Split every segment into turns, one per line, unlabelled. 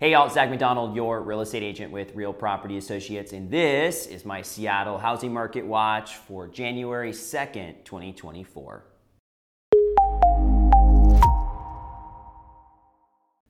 Hey, y'all, Zach McDonald, your real estate agent with Real Property Associates, and this is my Seattle Housing Market Watch for January 2nd, 2024.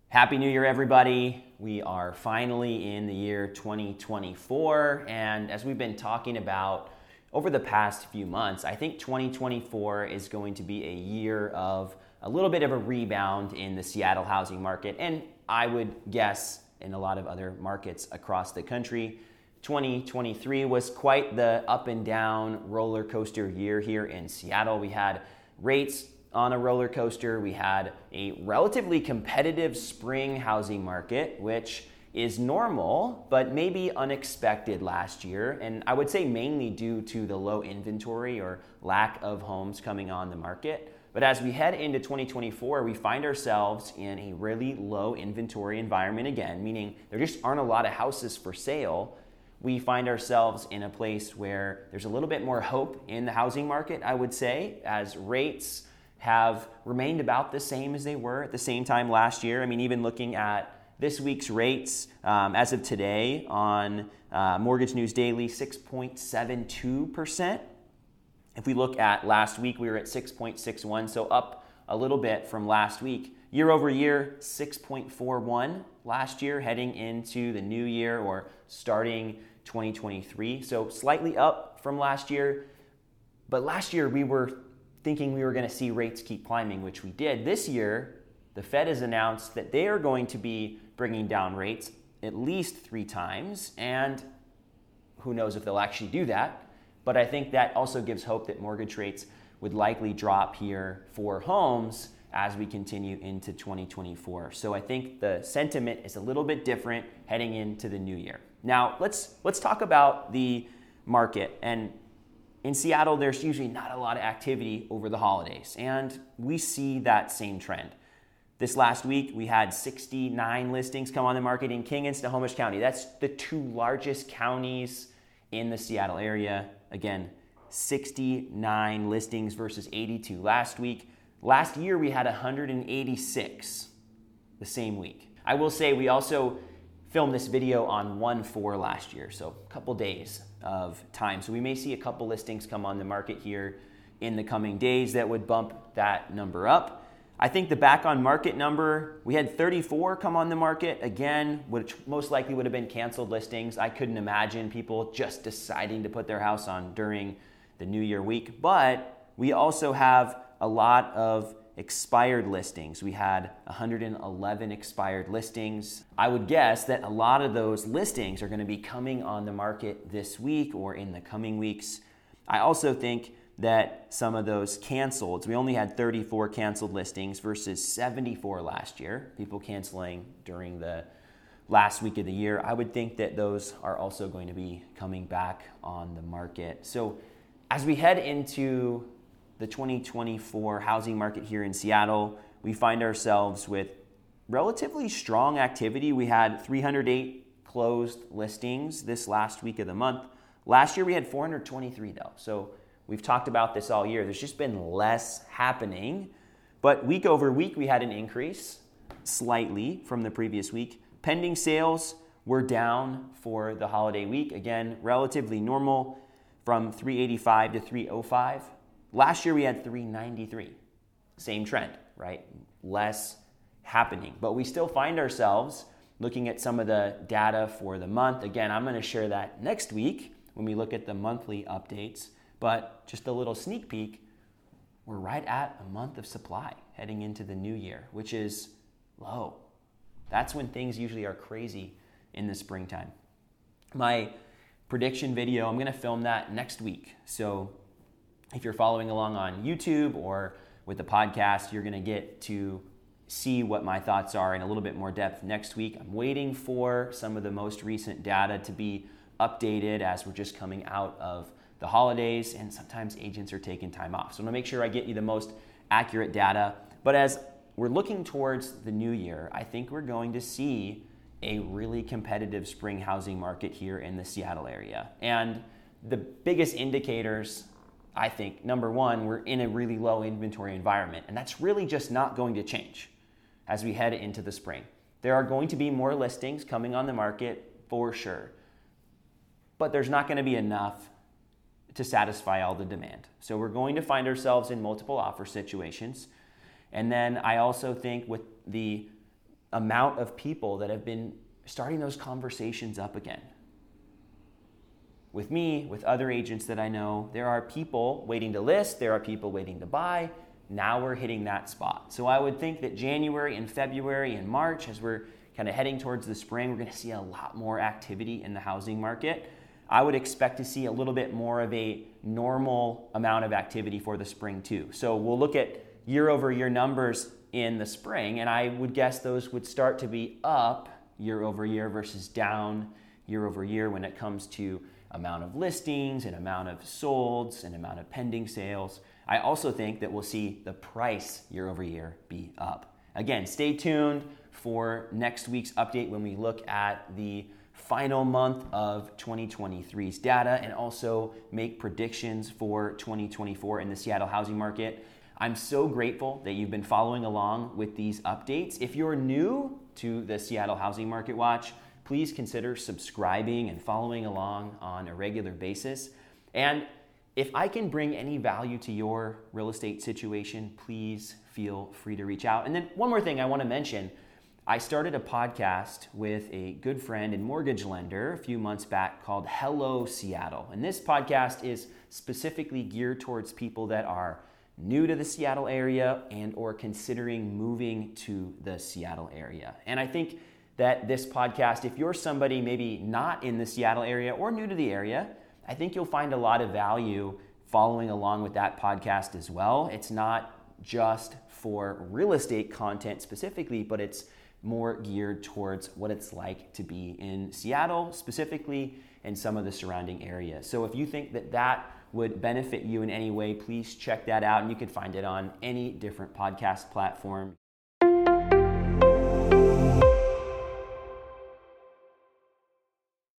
Happy New Year, everybody. We are finally in the year 2024, and as we've been talking about over the past few months, I think 2024 is going to be a year of a little bit of a rebound in the Seattle housing market, and I would guess in a lot of other markets across the country. 2023 was quite the up and down roller coaster year here in Seattle. We had rates on a roller coaster, we had a relatively competitive spring housing market, which is normal, but maybe unexpected last year. And I would say mainly due to the low inventory or lack of homes coming on the market. But as we head into 2024, we find ourselves in a really low inventory environment again, meaning there just aren't a lot of houses for sale. We find ourselves in a place where there's a little bit more hope in the housing market, I would say, as rates have remained about the same as they were at the same time last year. I mean, even looking at this week's rates um, as of today on uh, Mortgage News Daily, 6.72%. If we look at last week, we were at 6.61, so up a little bit from last week. Year over year, 6.41 last year, heading into the new year or starting 2023. So slightly up from last year. But last year, we were thinking we were going to see rates keep climbing, which we did. This year, the Fed has announced that they are going to be bringing down rates at least three times. And who knows if they'll actually do that. But I think that also gives hope that mortgage rates would likely drop here for homes as we continue into 2024. So I think the sentiment is a little bit different heading into the new year. Now, let's let's talk about the market and in Seattle there's usually not a lot of activity over the holidays and we see that same trend. This last week we had 69 listings come on the market in King and Snohomish County. That's the two largest counties in the Seattle area. Again, 69 listings versus 82 last week. Last year, we had 186 the same week. I will say we also filmed this video on 1 4 last year, so a couple days of time. So we may see a couple listings come on the market here in the coming days that would bump that number up. I think the back on market number, we had 34 come on the market again, which most likely would have been canceled listings. I couldn't imagine people just deciding to put their house on during the New Year week. But we also have a lot of expired listings. We had 111 expired listings. I would guess that a lot of those listings are going to be coming on the market this week or in the coming weeks. I also think that some of those canceled. we only had 34 canceled listings versus 74 last year, people canceling during the last week of the year. I would think that those are also going to be coming back on the market. So as we head into the 2024 housing market here in Seattle, we find ourselves with relatively strong activity. We had 308 closed listings this last week of the month. Last year we had 423 though. So We've talked about this all year. There's just been less happening. But week over week, we had an increase slightly from the previous week. Pending sales were down for the holiday week. Again, relatively normal from 385 to 305. Last year, we had 393. Same trend, right? Less happening. But we still find ourselves looking at some of the data for the month. Again, I'm going to share that next week when we look at the monthly updates. But just a little sneak peek, we're right at a month of supply heading into the new year, which is low. That's when things usually are crazy in the springtime. My prediction video, I'm going to film that next week. So if you're following along on YouTube or with the podcast, you're going to get to see what my thoughts are in a little bit more depth next week. I'm waiting for some of the most recent data to be updated as we're just coming out of the holidays, and sometimes agents are taking time off. So I'm gonna make sure I get you the most accurate data. But as we're looking towards the new year, I think we're going to see a really competitive spring housing market here in the Seattle area. And the biggest indicators, I think, number one, we're in a really low inventory environment, and that's really just not going to change as we head into the spring. There are going to be more listings coming on the market for sure, but there's not going to be enough to satisfy all the demand. So we're going to find ourselves in multiple offer situations. And then I also think with the amount of people that have been starting those conversations up again. With me, with other agents that I know, there are people waiting to list, there are people waiting to buy. Now we're hitting that spot. So I would think that January and February and March, as we're kind of heading towards the spring, we're going to see a lot more activity in the housing market. I would expect to see a little bit more of a normal amount of activity for the spring too. So we'll look at year over year numbers in the spring, and I would guess those would start to be up year over year versus down year over year when it comes to amount of listings and amount of solds and amount of pending sales. I also think that we'll see the price year over year be up. Again, stay tuned for next week's update when we look at the final month of 2023's data and also make predictions for 2024 in the Seattle housing market. I'm so grateful that you've been following along with these updates. If you're new to the Seattle Housing Market Watch, please consider subscribing and following along on a regular basis. And if I can bring any value to your real estate situation, please feel free to reach out. And then, one more thing I want to mention I started a podcast with a good friend and mortgage lender a few months back called Hello Seattle. And this podcast is specifically geared towards people that are new to the Seattle area and or considering moving to the Seattle area. And I think that this podcast, if you're somebody maybe not in the Seattle area or new to the area, I think you'll find a lot of value following along with that podcast as well. It's not just for real estate content specifically, but it's more geared towards what it's like to be in Seattle specifically and some of the surrounding areas. So if you think that that would benefit you in any way, please check that out. And you can find it on any different podcast platform.